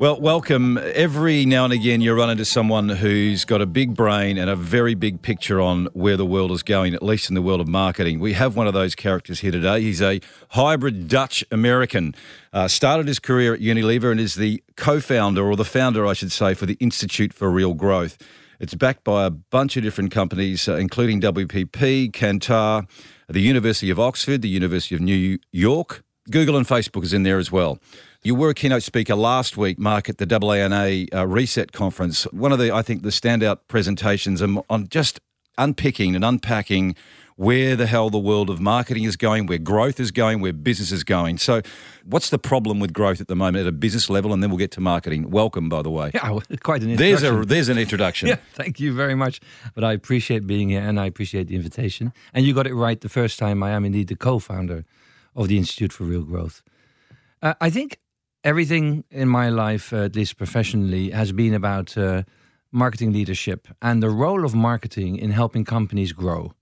Well, welcome. Every now and again, you run into someone who's got a big brain and a very big picture on where the world is going, at least in the world of marketing. We have one of those characters here today. He's a hybrid Dutch American. Uh, started his career at Unilever and is the co founder, or the founder, I should say, for the Institute for Real Growth. It's backed by a bunch of different companies, uh, including WPP, Kantar, the University of Oxford, the University of New York. Google and Facebook is in there as well. You were a keynote speaker last week, Marc, at the AANA uh, Reset Conference. One of the, I think, the standout presentations on, on just unpicking and unpacking where the hell the world of marketing is going, where growth is going, where business is going. So, what's the problem with growth at the moment at a business level? And then we'll get to marketing. Welcome, by the way. Yeah, quite an There's introduction. a there's an introduction. yeah, thank you very much. But I appreciate being here and I appreciate the invitation. And you got it right the first time. I am indeed the co-founder of the Institute for Real Growth. Uh, I think everything in my life, uh, at least professionally, has been about uh, marketing leadership and the role of marketing in helping companies grow.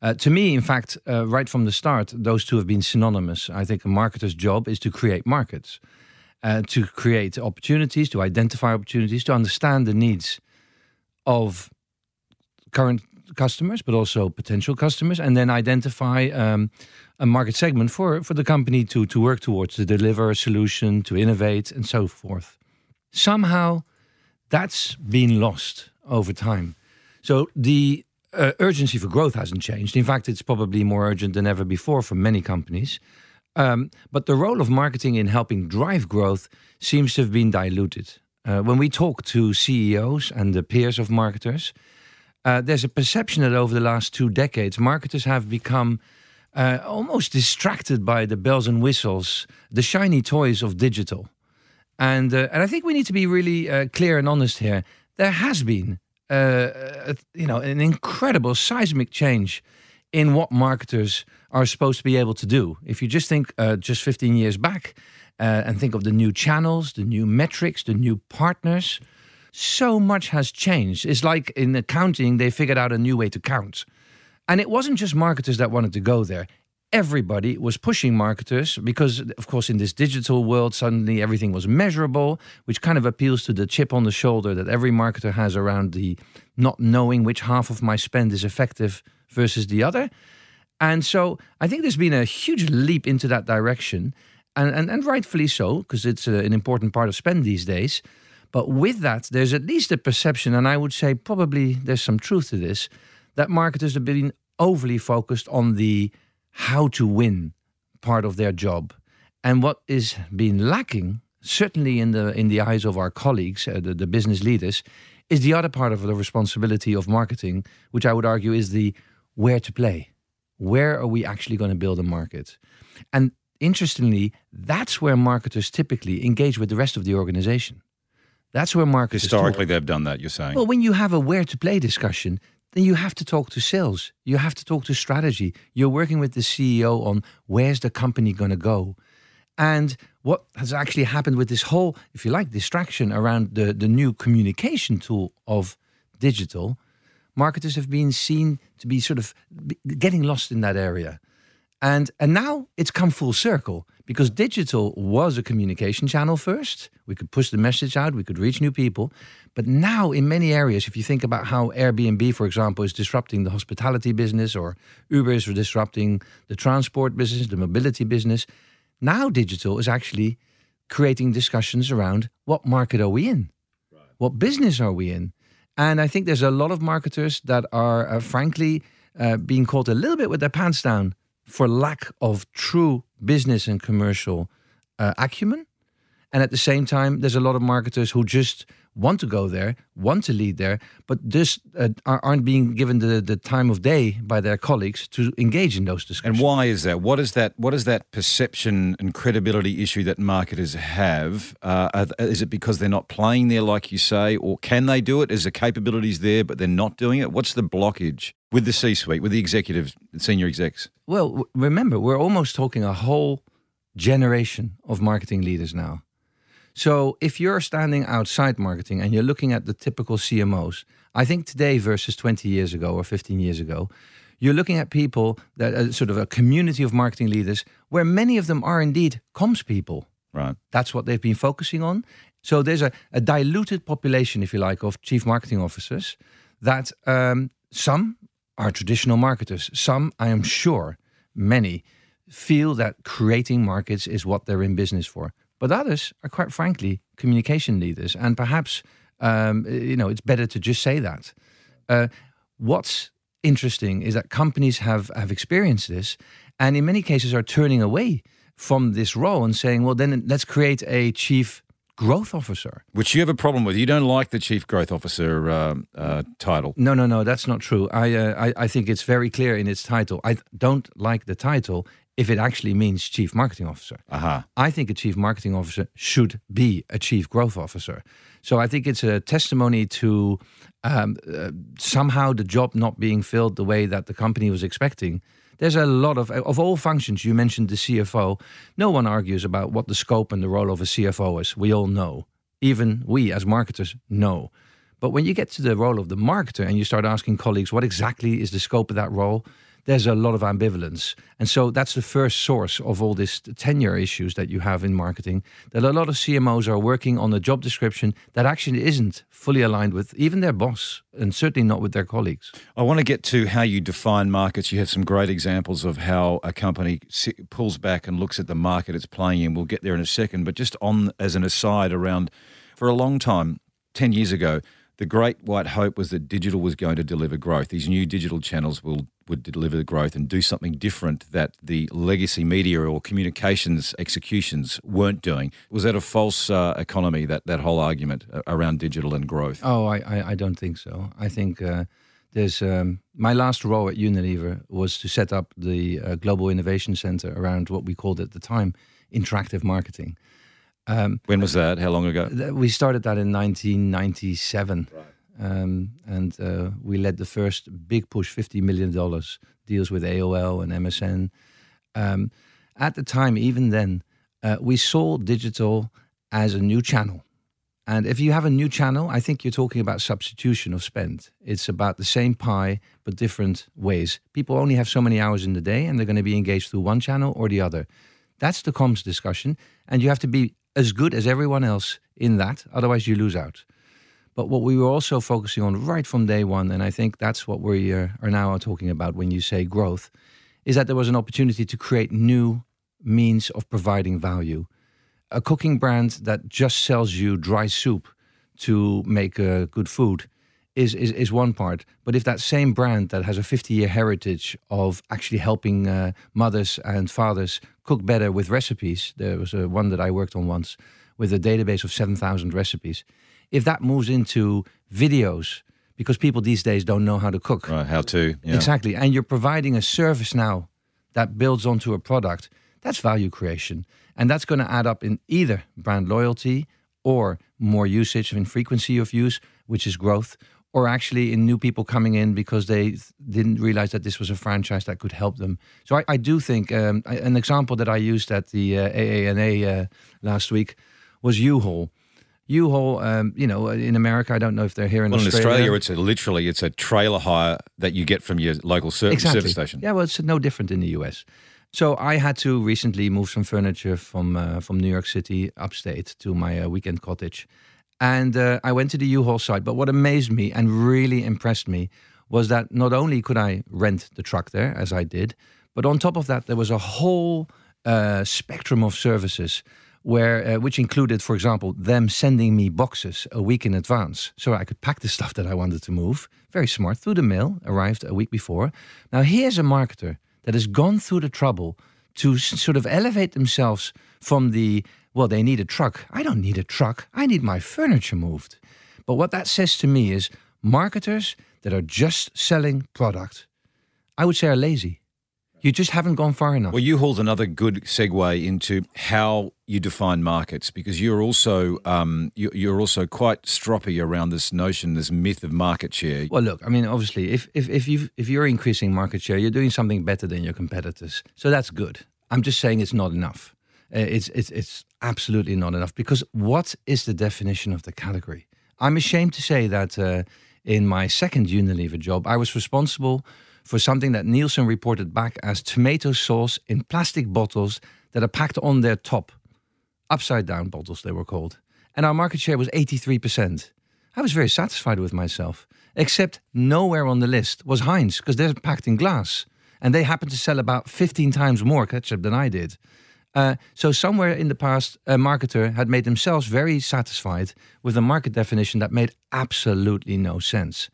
Uh, to me, in fact, uh, right from the start, those two have been synonymous. I think a marketer's job is to create markets, uh, to create opportunities, to identify opportunities, to understand the needs of current customers, but also potential customers, and then identify um, a market segment for, for the company to, to work towards, to deliver a solution, to innovate, and so forth. Somehow that's been lost over time. So the uh, urgency for growth hasn't changed. In fact, it's probably more urgent than ever before for many companies. Um, but the role of marketing in helping drive growth seems to have been diluted. Uh, when we talk to CEOs and the peers of marketers, uh, there's a perception that over the last two decades, marketers have become uh, almost distracted by the bells and whistles, the shiny toys of digital. And, uh, and I think we need to be really uh, clear and honest here. There has been, uh, you know, an incredible seismic change in what marketers are supposed to be able to do. If you just think uh, just 15 years back and think of the new channels, the new metrics, the new partners, so much has changed. It's like in accounting, they figured out a new way to count. And it wasn't just marketers that wanted to go there. Everybody was pushing marketers because, of course, in this digital world, suddenly everything was measurable, which kind of appeals to the chip on the shoulder that every marketer has around the not knowing which half of my spend is effective versus the other. And so I think there's been a huge leap into that direction, and, and, and rightfully so, because it's a, an important part of spend these days. But with that, there's at least a perception, and I would say probably there's some truth to this, that marketers have been overly focused on the how to win part of their job. And what is being lacking, certainly in the in the eyes of our colleagues, uh, the, the business leaders, is the other part of the responsibility of marketing, which I would argue is the where to play. Where are we actually going to build a market? And interestingly, that's where marketers typically engage with the rest of the organization. That's where marketers Historically, they've done that, you're saying. Well, when you have a where to play discussion, then you have to talk to sales. You have to talk to strategy. You're working with the CEO on where's the company going to go. And what has actually happened with this whole, if you like, distraction around the, the new communication tool of digital, marketers have been seen to be sort of getting lost in that area. And, and now it's come full circle because digital was a communication channel first. We could push the message out, we could reach new people. But now, in many areas, if you think about how Airbnb, for example, is disrupting the hospitality business, or Uber is disrupting the transport business, the mobility business, now digital is actually creating discussions around what market are we in? Right. What business are we in? And I think there's a lot of marketers that are, uh, frankly, uh, being caught a little bit with their pants down for lack of true business and commercial uh, acumen. And at the same time, there's a lot of marketers who just want to go there, want to lead there, but just uh, aren't being given the, the time of day by their colleagues to engage in those discussions. And why is that? What is that? What is that perception and credibility issue that marketers have? Uh, is it because they're not playing there, like you say, or can they do it? Is the capabilities there, but they're not doing it? What's the blockage with the C-suite, with the executives, senior execs? Well, remember, we're almost talking a whole generation of marketing leaders now. So if you're standing outside marketing and you're looking at the typical CMOs, I think today versus 20 years ago or 15 years ago, you're looking at people that are sort of a community of marketing leaders where many of them are indeed comms people. Right. That's what they've been focusing on. So there's a, a diluted population, if you like, of chief marketing officers that um, some are traditional marketers. Some, I am sure, many feel that creating markets is what they're in business for. But others are quite frankly communication leaders, and perhaps um, you know it's better to just say that. Uh, what's interesting is that companies have have experienced this, and in many cases are turning away from this role and saying, "Well, then let's create a chief growth officer. Which you have a problem with. You don't like the chief growth officer uh, uh, title. No, no, no, that's not true. I, uh, I, I think it's very clear in its title. I don't like the title if it actually means chief marketing officer. Uh-huh. I think a chief marketing officer should be a chief growth officer. So I think it's a testimony to um, uh, somehow the job not being filled the way that the company was expecting. There's a lot of of all functions. You mentioned the CFO. No one argues about what the scope and the role of a CFO is. We all know. Even we as marketers know. But when you get to the role of the marketer and you start asking colleagues what exactly is the scope of that role, there's a lot of ambivalence. And so that's the first source of all this tenure issues that you have in marketing. That a lot of CMOs are working on a job description that actually isn't fully aligned with even their boss and certainly not with their colleagues. I want to get to how you define markets. You have some great examples of how a company pulls back and looks at the market it's playing in. We'll get there in a second. But just on as an aside around for a long time, 10 years ago, the great white hope was that digital was going to deliver growth. These new digital channels will would deliver the growth and do something different that the legacy media or communications executions weren't doing. Was that a false uh, economy? That that whole argument around digital and growth? Oh, I I, I don't think so. I think. Uh, there's um, my last role at Unilever was to set up the uh, global innovation center around what we called at the time interactive marketing. Um, when was that? How long ago? We started that in 1997. Right. Um, and uh, we led the first big push, $50 million deals with AOL and MSN. Um, at the time, even then, uh, we saw digital as a new channel. And if you have a new channel, I think you're talking about substitution of spend. It's about the same pie, but different ways. People only have so many hours in the day, and they're going to be engaged through one channel or the other. That's the comms discussion. And you have to be as good as everyone else in that, otherwise, you lose out. But what we were also focusing on right from day one, and I think that's what we are, are now talking about when you say growth, is that there was an opportunity to create new means of providing value. A cooking brand that just sells you dry soup to make uh, good food is, is, is one part. But if that same brand that has a 50 year heritage of actually helping uh, mothers and fathers cook better with recipes, there was a, one that I worked on once with a database of 7,000 recipes if that moves into videos, because people these days don't know how to cook. Right, how to. Yeah. Exactly. And you're providing a service now that builds onto a product, that's value creation. And that's going to add up in either brand loyalty or more usage and frequency of use, which is growth, or actually in new people coming in because they didn't realize that this was a franchise that could help them. So I, I do think um, an example that I used at the uh, AANA uh, last week was U-Haul. U-Haul, um, you know, in America, I don't know if they're here in well, Australia. in Australia, it's a, literally it's a trailer hire that you get from your local service, exactly. service station. Yeah, well, it's no different in the US. So I had to recently move some furniture from uh, from New York City upstate to my uh, weekend cottage, and uh, I went to the U-Haul site. But what amazed me and really impressed me was that not only could I rent the truck there as I did, but on top of that there was a whole uh, spectrum of services where uh, which included, for example, them sending me boxes a week in advance, so I could pack the stuff that I wanted to move. Very smart. Through the mail, arrived a week before. Now here's a marketer that has gone through the trouble to sort of elevate themselves from the well, they need a truck. I don't need a truck. I need my furniture moved. But what that says to me is marketers that are just selling product, I would say are lazy. You just haven't gone far enough. Well, U-Haul another good segue into how you define markets because you're also um, you're also quite stroppy around this notion, this myth of market share. Well, look, I mean, obviously, if if if you if you're increasing market share, you're doing something better than your competitors, so that's good. I'm just saying it's not enough. Uh, it's it's it's absolutely not enough because what is the definition of the category? I'm ashamed to say that uh, in my second Unilever job, I was responsible for something that Nielsen reported back as tomato sauce in plastic bottles that are packed on their top. Upside down bottles, they were called. And our market share was 83%. I was very satisfied with myself, except nowhere on the list was Heinz, because they're packed in glass. And they happen to sell about 15 times more ketchup than I did. Uh, so somewhere in the past, a marketer had made themselves very satisfied with a market definition that made absolutely no sense.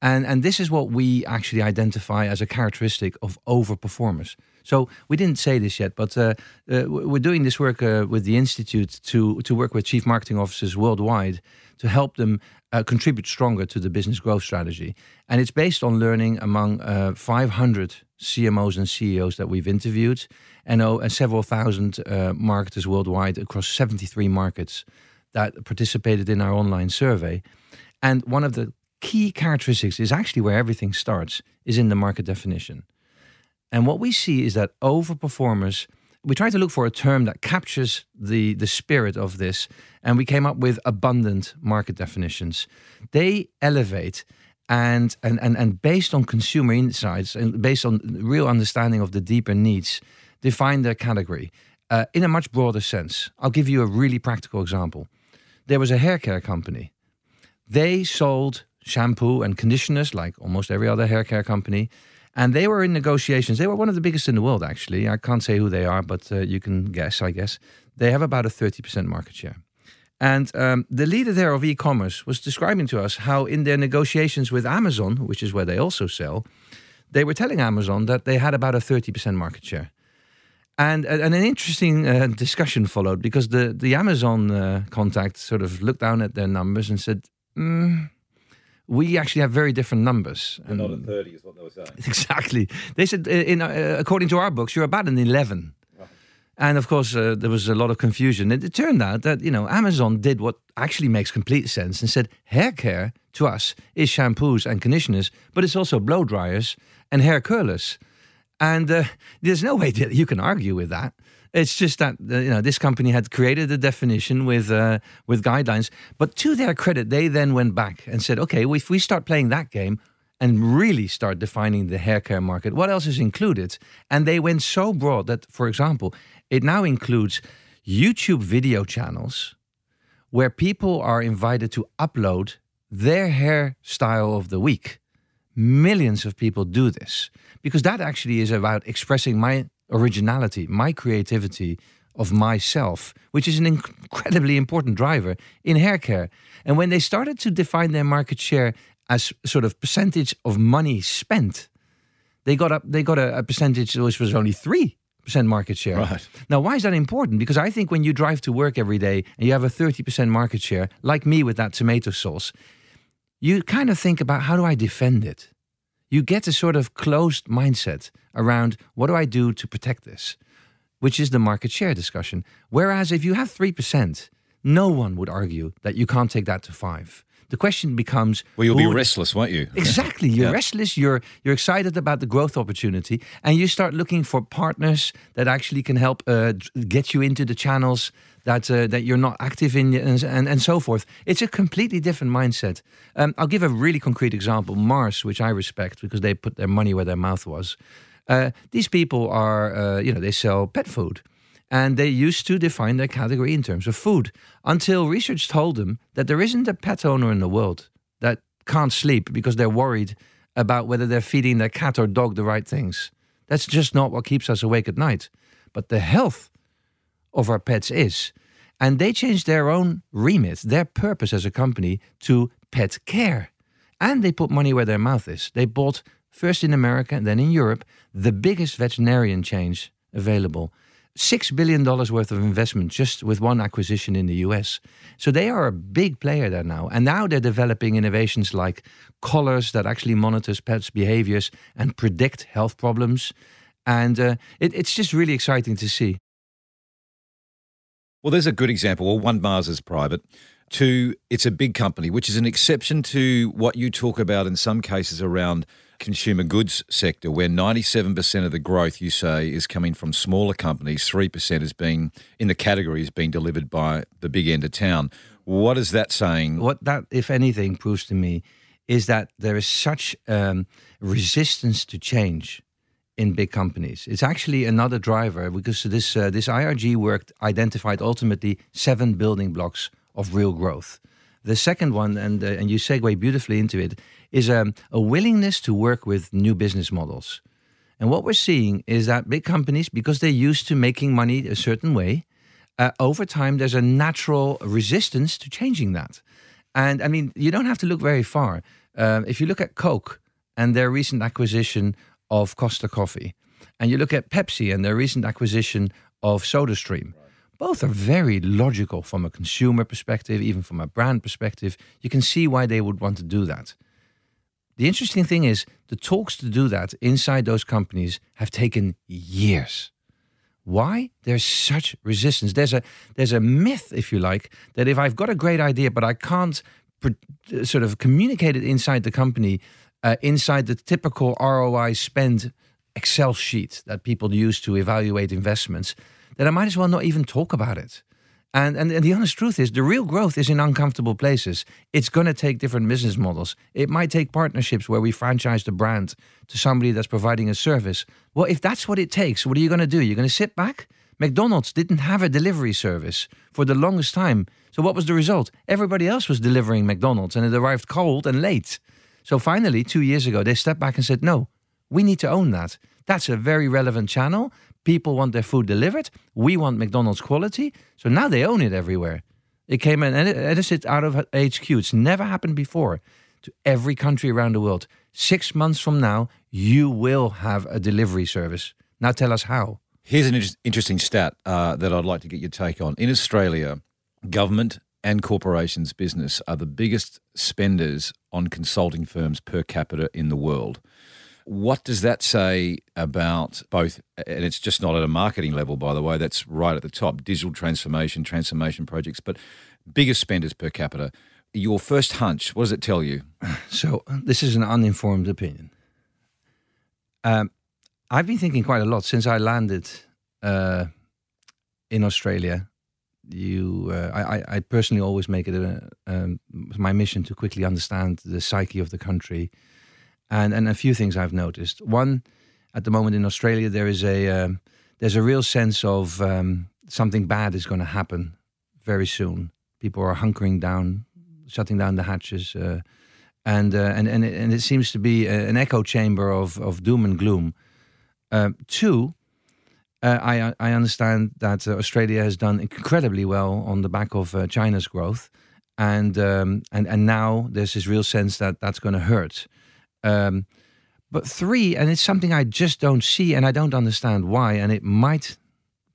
And, and this is what we actually identify as a characteristic of overperformers. So we didn't say this yet, but uh, uh, we're doing this work uh, with the institute to to work with chief marketing officers worldwide to help them uh, contribute stronger to the business growth strategy. And it's based on learning among uh, 500 CMOs and CEOs that we've interviewed, and, oh, and several thousand uh, marketers worldwide across 73 markets that participated in our online survey. And one of the key characteristics is actually where everything starts is in the market definition. And what we see is that overperformers, we try to look for a term that captures the, the spirit of this, and we came up with abundant market definitions. They elevate and, and, and, and based on consumer insights and based on real understanding of the deeper needs, define their category uh, in a much broader sense. I'll give you a really practical example. There was a hair care company. They sold shampoo and conditioners, like almost every other hair care company. And they were in negotiations. They were one of the biggest in the world, actually. I can't say who they are, but uh, you can guess, I guess. They have about a 30% market share. And um, the leader there of e commerce was describing to us how, in their negotiations with Amazon, which is where they also sell, they were telling Amazon that they had about a 30% market share. And, uh, and an interesting uh, discussion followed because the, the Amazon uh, contact sort of looked down at their numbers and said, mm, we actually have very different numbers. We're not at 30 is what they were saying. Exactly. They said, uh, in, uh, according to our books, you're about an 11. And of course, uh, there was a lot of confusion. It, it turned out that, you know, Amazon did what actually makes complete sense and said hair care to us is shampoos and conditioners, but it's also blow dryers and hair curlers. And uh, there's no way that you can argue with that. It's just that uh, you know this company had created a definition with uh, with guidelines, but to their credit, they then went back and said, "Okay, if we start playing that game and really start defining the hair care market, what else is included?" And they went so broad that, for example, it now includes YouTube video channels where people are invited to upload their hairstyle of the week. Millions of people do this because that actually is about expressing my originality, my creativity of myself, which is an incredibly important driver in hair care. And when they started to define their market share as sort of percentage of money spent, they got up they got a, a percentage which was only three percent market share. Right. Now, why is that important? Because I think when you drive to work every day and you have a 30% market share, like me with that tomato sauce, you kind of think about how do I defend it? You get a sort of closed mindset around what do I do to protect this, which is the market share discussion. Whereas if you have 3%, no one would argue that you can't take that to five. The question becomes Well, you'll be restless, won't you? Exactly. You're yeah. restless, you're you're excited about the growth opportunity, and you start looking for partners that actually can help uh, get you into the channels that uh, that you're not active in and, and, and so forth. It's a completely different mindset. Um, I'll give a really concrete example. Mars, which I respect because they put their money where their mouth was. Uh, these people are, uh, you know, they sell pet food. And they used to define their category in terms of food until research told them that there isn't a pet owner in the world that can't sleep because they're worried about whether they're feeding their cat or dog the right things. That's just not what keeps us awake at night. But the health of our pets is. And they changed their own remit, their purpose as a company to pet care. And they put money where their mouth is. They bought, first in America then in Europe, the biggest veterinarian chains available. six billion dollars worth of investment just with one acquisition in the U.S. So they are a big player there now, and now they're developing innovations like collars that actually monitors pets' behaviors and predict health problems, and uh, it, it's just really exciting to see. Well, there's a good example. Well, one Mars is private. Two, it's a big company, which is an exception to what you talk about in some cases around consumer goods sector, where 97% of the growth you say is coming from smaller companies, 3% is being in the category is being delivered by the big end of town. What is that saying? What that, if anything, proves to me is that there is such um, resistance to change in big companies. It's actually another driver because this uh, this IRG work identified ultimately seven building blocks of real growth. The second one, and uh, and you segue beautifully into it, is um, a willingness to work with new business models. And what we're seeing is that big companies, because they're used to making money a certain way, uh, over time there's a natural resistance to changing that. And I mean, you don't have to look very far. Uh, if you look at Coke and their recent acquisition of Costa Coffee, and you look at Pepsi and their recent acquisition of SodaStream, both are very logical from a consumer perspective, even from a brand perspective. You can see why they would want to do that. The interesting thing is, the talks to do that inside those companies have taken years. Why? There's such resistance. There's a there's a myth, if you like, that if I've got a great idea but I can't sort of communicate it inside the company, uh, inside the typical ROI spend Excel sheet that people use to evaluate investments, then I might as well not even talk about it. And, and, and the honest truth is, the real growth is in uncomfortable places. It's going to take different business models. It might take partnerships where we franchise the brand to somebody that's providing a service. Well, if that's what it takes, what are you going to do? You're going to sit back? McDonald's didn't have a delivery service for the longest time. So, what was the result? Everybody else was delivering McDonald's and it arrived cold and late. So, finally, two years ago, they stepped back and said, no, we need to own that. That's a very relevant channel. People want their food delivered. We want McDonald's quality. So now they own it everywhere. It came and it, it out of HQ. It's never happened before to every country around the world. Six months from now, you will have a delivery service. Now tell us how. Here's an interesting stat uh, that I'd like to get your take on. In Australia, government and corporations business are the biggest spenders on consulting firms per capita in the world. What does that say about both? And it's just not at a marketing level, by the way, that's right at the top digital transformation, transformation projects, but biggest spenders per capita. Your first hunch, what does it tell you? So, this is an uninformed opinion. Um, I've been thinking quite a lot since I landed uh, in Australia. You, uh, I, I personally always make it a, um, my mission to quickly understand the psyche of the country and and a few things I've noticed. One, at the moment in Australia, there is a um, there's a real sense of um, something bad is going to happen very soon. People are hunkering down, shutting down the hatches, uh, and uh, and and it, and it seems to be an echo chamber of of doom and gloom. Uh, two. Uh, I I understand that uh, Australia has done incredibly well on the back of uh, China's growth, and um, and and now there's this real sense that that's going to hurt. Um, but three, and it's something I just don't see and I don't understand why, and it might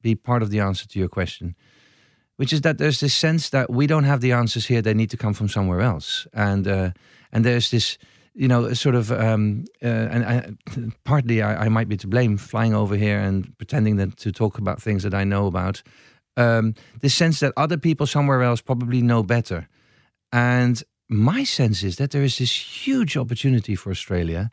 be part of the answer to your question, which is that there's this sense that we don't have the answers here; they need to come from somewhere else, and uh, and there's this, you know, sort of, um, uh, and I, partly I, I, might be to blame, flying over here and pretending that to talk about things that I know about. Um, this sense that other people somewhere else probably know better, and my sense is that there is this huge opportunity for Australia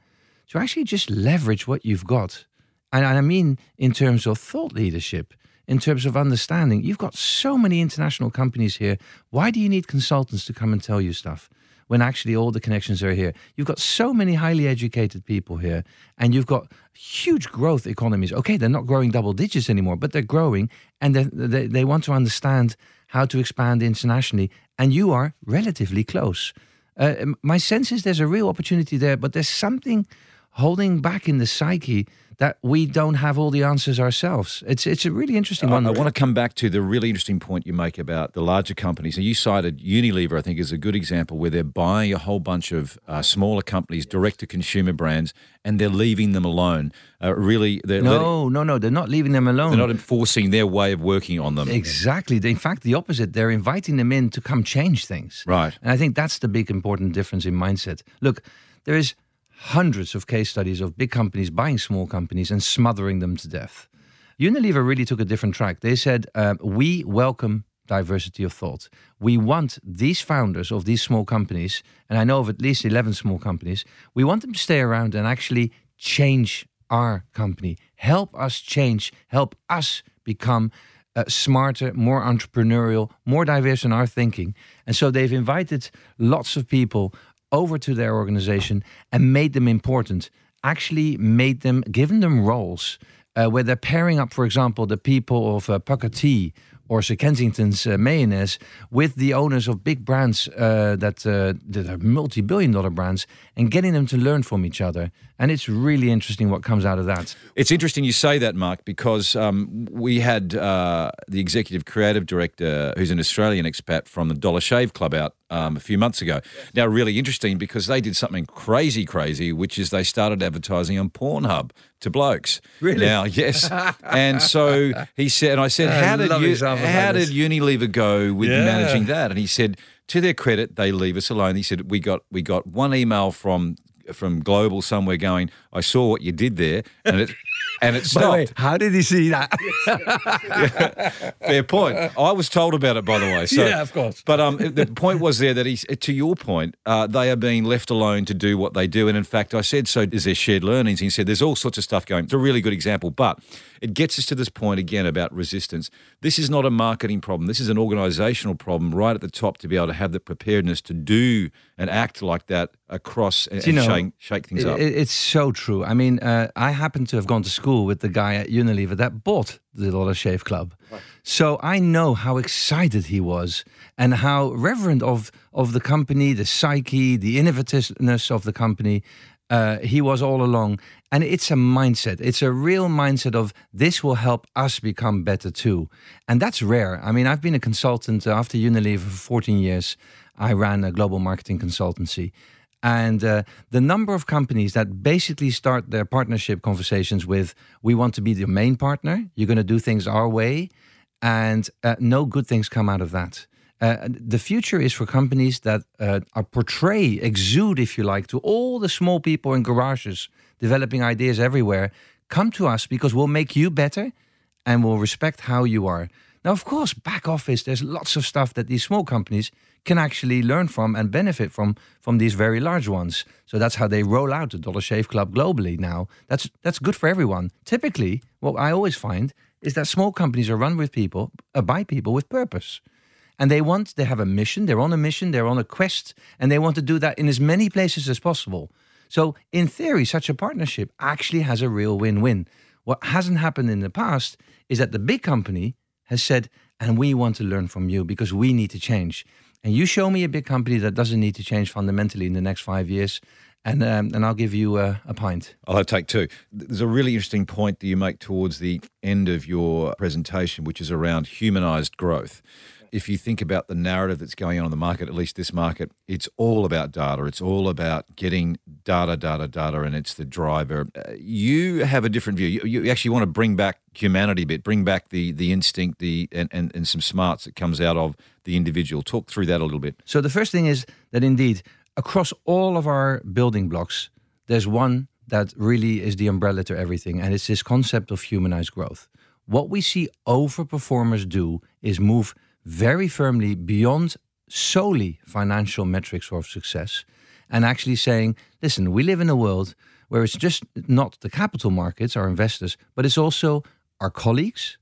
to actually just leverage what you've got. And I mean, in terms of thought leadership, in terms of understanding, you've got so many international companies here. Why do you need consultants to come and tell you stuff when actually all the connections are here? You've got so many highly educated people here, and you've got huge growth economies. Okay, they're not growing double digits anymore, but they're growing, and they, they, they want to understand how to expand internationally, and you are relatively close. Uh, my sense is there's a real opportunity there, but there's something holding back in the psyche that we don't have all the answers ourselves. It's it's a really interesting I, one. I want to come back to the really interesting point you make about the larger companies. And you cited Unilever, I think, is a good example where they're buying a whole bunch of uh, smaller companies, direct to consumer brands, and they're leaving them alone. Uh, really, they're letting- no, no, no. They're not leaving them alone. they're not enforcing their way of working on them. Exactly. In fact, the opposite. They're inviting them in to come change things. Right. And I think that's the big important difference in mindset. Look, there is hundreds of case studies of big companies buying small companies and smothering them to death. Unilever really took a different track. They said, um, "We welcome diversity of thought. We want these founders of these small companies, and I know of at least eleven small companies. We want them to stay around and actually change our company, help us change, help us become." uh, smarter, more entrepreneurial, more diverse in our thinking. And so they've invited lots of people over to their organization and made them important. Actually, made them, given them roles uh, where they're pairing up, for example, the people of uh, Pukka Tea or Sir Kensington's uh, mayonnaise with the owners of big brands uh, that, uh, that are multi billion dollar brands and getting them to learn from each other. And it's really interesting what comes out of that. It's interesting you say that, Marc, because um, we had uh, the executive creative director, who's an Australian expat from the Dollar Shave Club, out um, a few months ago. Now, really interesting because they did something crazy, crazy, which is they started advertising on Pornhub to blokes. Really? Now, yes. and so he said, and I said, I how did you, how did. Unilever go with Yeah. managing that? And he said, to their credit, they leave us alone. He said, we got we got one email from from global somewhere going, I saw what you did there, and it and it By the way, stopped. how did he see that? Fair point. I was told about it, by the way. So, Yeah, of course. But um, the point was there that he, to your point, uh, they are being left alone to do what they do. And in fact, I said, so is there shared learnings? And he said, there's all sorts of stuff going. It's a really good example, but it gets us to this point again about resistance. This is not a marketing problem. This is an organizational problem right at the top to be able to have the preparedness to do and act like that across and, you know, shake, shake things up. It's so true. I mean, uh, I happen to have gone to school with the guy at Unilever that bought the Dollar Shave Club. So I know how excited he was and how reverent of, of the company, the psyche, the innovativeness of the company uh, he was all along. And it's a mindset. It's a real mindset of this will help us become better too. And that's rare. I mean, I've been a consultant after Unilever for 14 years. I ran a global marketing consultancy. And uh, the number of companies that basically start their partnership conversations with, we want to be the main partner, you're going to do things our way, and uh, no good things come out of that. Uh, the future is for companies that uh, are portray, exude, if you like, to all the small people in garages developing ideas everywhere. Come to us because we'll make you better and we'll respect how you are. Now, of course, back office, there's lots of stuff that these small companies can actually learn from and benefit from from these very large ones. So that's how they roll out the Dollar Shave Club globally now. That's that's good for everyone. Typically, what I always find is that small companies are run with people, uh, by people with purpose. And they want, they have a mission, they're on a mission, they're on a quest, and they want to do that in as many places as possible. So, in theory, such a partnership actually has a real win win. What hasn't happened in the past is that the big company has said, and we want to learn from you because we need to change. And you show me a big company that doesn't need to change fundamentally in the next five years, and, um, and I'll give you a, a pint. I'll take two. There's a really interesting point that you make towards the end of your presentation, which is around humanized growth. If you think about the narrative that's going on in the market, at least this market, it's all about data. It's all about getting data, data, data, and it's the driver. Uh, you have a different view. You, you actually want to bring back humanity a bit, bring back the the instinct, the and, and, and some smarts that comes out of the individual. Talk through that a little bit. So the first thing is that indeed, across all of our building blocks, there's one that really is the umbrella to everything, and it's this concept of humanized growth. What we see overperformers do is move very firmly beyond solely financial metrics of success and actually saying, listen, we live in a world where it's just not the capital markets, our investors, but it's also our colleagues,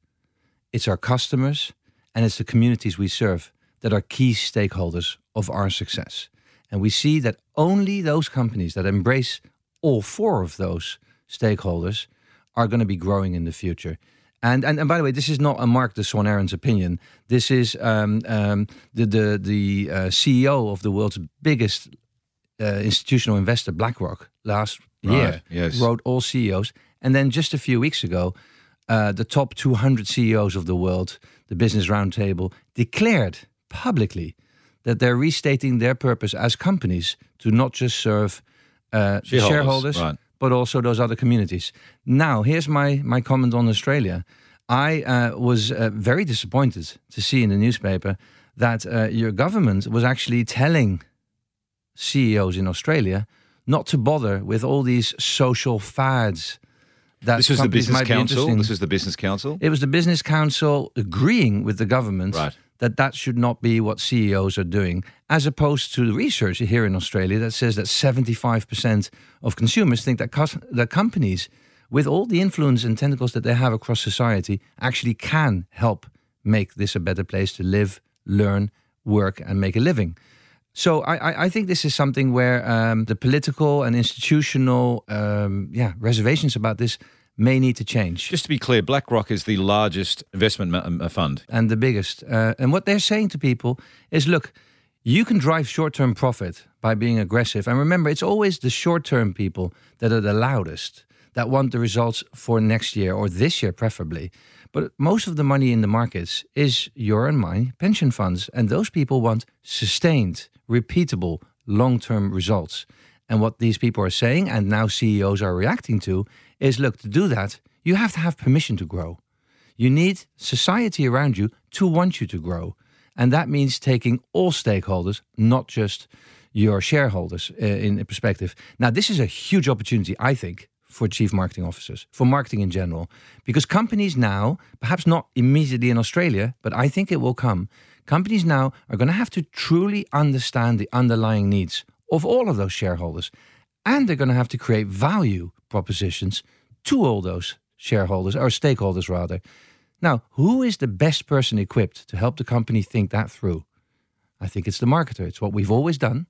it's our customers, and it's the communities we serve that are key stakeholders of our success. And we see that only those companies that embrace all four of those stakeholders are going to be growing in the future. And, and and by the way, this is not a Marc de Swaan Arons opinion. This is um, um, the the the uh, CEO of the world's biggest uh, institutional investor BlackRock last year yes. wrote all CEOs, and then just a few weeks ago, uh, the top 200 CEOs of the world, the Business Roundtable, declared publicly that they're restating their purpose as companies to not just serve uh, the Shareholders, shareholders, right. But also those other communities. Now, here's my my comment on Australia. I uh, was uh, very disappointed to see in the newspaper that uh, your government was actually telling CEOs in Australia not to bother with all these social fads. That This was the business council. This was the business council. It was the business council agreeing with the government Right. That that should not be what CEOs are doing, as opposed to the research here in Australia that says that 75% of consumers think that, that companies, with all the influence and tentacles that they have across society, actually can help make this a better place to live, learn, work, and make a living. So I, I- I think this is something where um, the political and institutional um, yeah, reservations about this may need to change. Just to be clear, BlackRock is the largest investment uh, fund. and the biggest. Uh, and what they're saying to people is look, you can drive short term profit by being aggressive. And remember, it's always the short term people that are the loudest, that want the results for next year or this year, preferably. But most of the money in the markets is your and my pension funds. And those people want sustained, repeatable, long term results. And what these people are saying, and now CEOs are reacting to, is look, to do that, you have to have permission to grow. You need society around you to want you to grow. And that means taking all stakeholders, not just your shareholders, uh, in perspective. Now, this is a huge opportunity, I think, for chief marketing officers, for marketing in general, because companies now, perhaps not immediately in Australia, but I think it will come. Companies now are going to have to truly understand the underlying needs of all of those shareholders. And they're going to have to create value propositions to all those shareholders or stakeholders rather. Now, who is the best person equipped to help the company think that through? I think it's the marketer. It's what we've always done,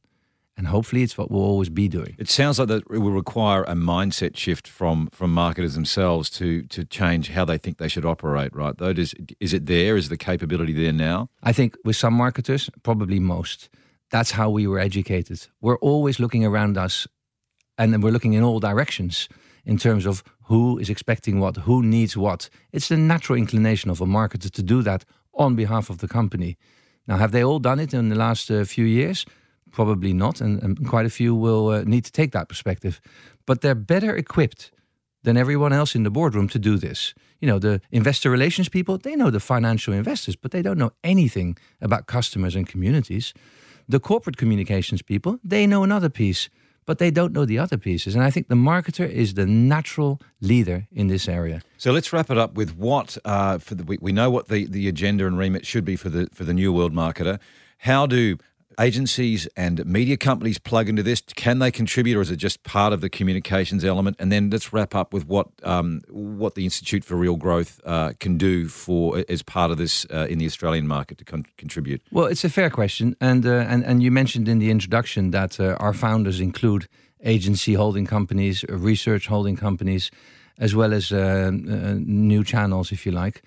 and hopefully it's what we'll always be doing. It sounds like that it will require a mindset shift from from marketers themselves to to change how they think they should operate. Right? Though, is is it there? Is the capability there now? I think with some marketers, probably most, that's how we were educated. We're always looking around us and then we're looking in all directions in terms of who is expecting what, who needs what. It's the natural inclination of a marketer to do that on behalf of the company. Now, have they all done it in the last uh, few years? Probably not, and, and quite a few will uh, need to take that perspective. But they're better equipped than everyone else in the boardroom to do this. You know, the investor relations people, they know the financial investors, but they don't know anything about customers and communities. The corporate communications people, they know another piece, but they don't know the other pieces. And I think the marketer is the natural leader in this area. So let's wrap it up with what uh, for the we, we know what the, the agenda and remit should be for the for the new world marketer. How do agencies and media companies plug into this? Can they contribute, or is it just part of the communications element? And then let's wrap up with what um, what the Institute for Real Growth uh, can do for as part of this uh, in the Australian market to con- contribute. Well, it's a fair question, and uh, and and you mentioned in the introduction that uh, our founders include agency holding companies, research holding companies, as well as uh, uh, new channels, if you like.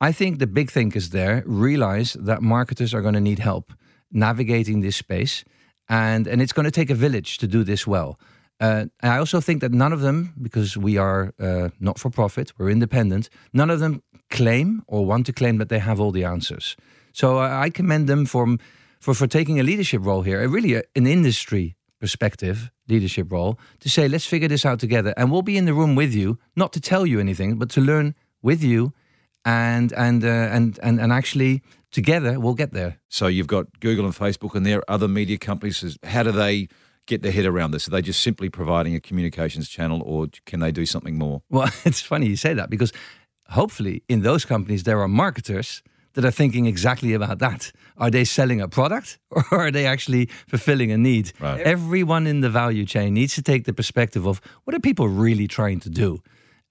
I think the big thinkers there realize that marketers are going to need help navigating this space, and and it's going to take a village to do this well. Uh, and I also think that none of them, because we are uh, not for profit, we're independent, none of them claim or want to claim that they have all the answers. So uh, I commend them for, for, for taking a leadership role here, a really a, an industry perspective leadership role, to say, let's figure this out together. And we'll be in the room with you, not to tell you anything, but to learn with you and, and, uh, and, and, and actually together we'll get there. So you've got Google and Facebook, and their other media companies. How do they get their head around this? Are they just simply providing a communications channel, or can they do something more? Well, it's funny you say that because hopefully in those companies there are marketers that are thinking exactly about that. Are they selling a product or are they actually fulfilling a need? Right. Everyone in the value chain needs to take the perspective of what are people really trying to do?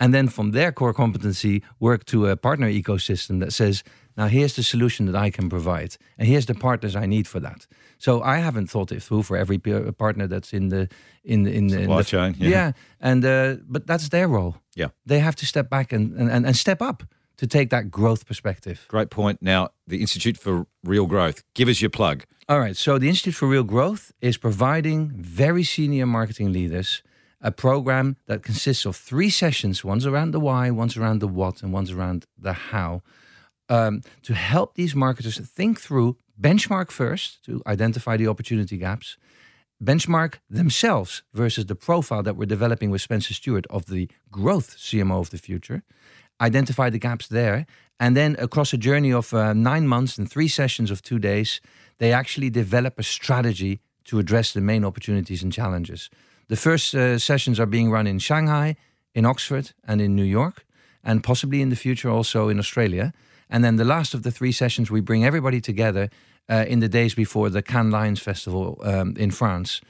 And then from their core competency, work to a partner ecosystem that says, now here's the solution that I can provide, and here's the partners I need for that. So I haven't thought it through for every partner that's in the in the in the, in Supply the chain, yeah. yeah, and uh, but that's their role Yeah. they have to step back and, and, and step up to take that growth perspective. Great point. Now, the Institute for Real Growth, give us your plug. All right. So, the Institute for Real Growth is providing very senior marketing leaders a program that consists of three sessions one's around the why, one's around the what, and one's around the how um, to help these marketers think through benchmark first to identify the opportunity gaps, benchmark themselves versus the profile that we're developing with Spencer Stuart of the growth CMO of the future, identify the gaps there, and then across a journey of uh, nine months and three sessions of two days, they actually develop a strategy to address the main opportunities and challenges. The first uh, sessions are being run in Shanghai, in Oxford, and in New York, and possibly in the future also in Australia. And then the last of the three sessions, we bring everybody together uh, in the days before the Cannes Lions Festival um, in France,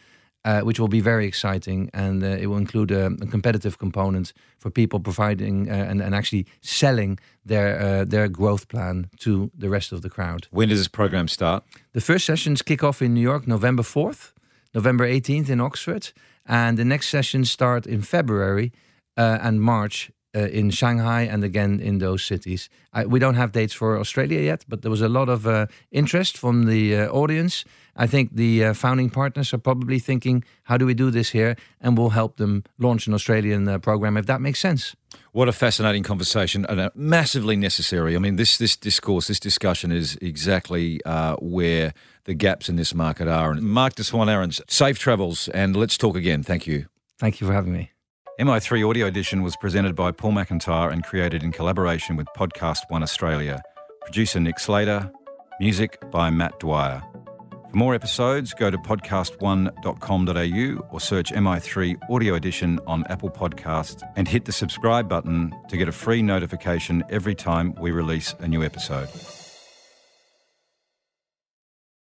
uh, which will be very exciting. And uh, it will include a, a, competitive component for people providing uh, and, and actually selling their, uh, their growth plan to the rest of the crowd. When does this program start? The first sessions kick off in New York November 4th, November 18th in Oxford. And the next sessions start in February uh, and March uh, in Shanghai and again in those cities. I, we don't have dates for Australia yet, but there was a lot of uh, interest from the uh, audience. I think the uh, founding partners are probably thinking, how do we do this here? And we'll help them launch an Australian uh, program if that makes sense. What a fascinating conversation and massively necessary. I mean, this this discourse, this discussion is exactly uh, where the gaps in this market are. And Marc de Swaan Arons, safe travels, and let's talk again. Thank you. Thank you for having me. MI3 Audio Edition was presented by Paul McIntyre and created in collaboration with PodcastOne Australia. Producer Nick Slater. Music by Matt Dwyer. For more episodes, go to podcastone.com.au or search MI3 Audio Edition on Apple Podcasts and hit the subscribe button to get a free notification every time we release a new episode.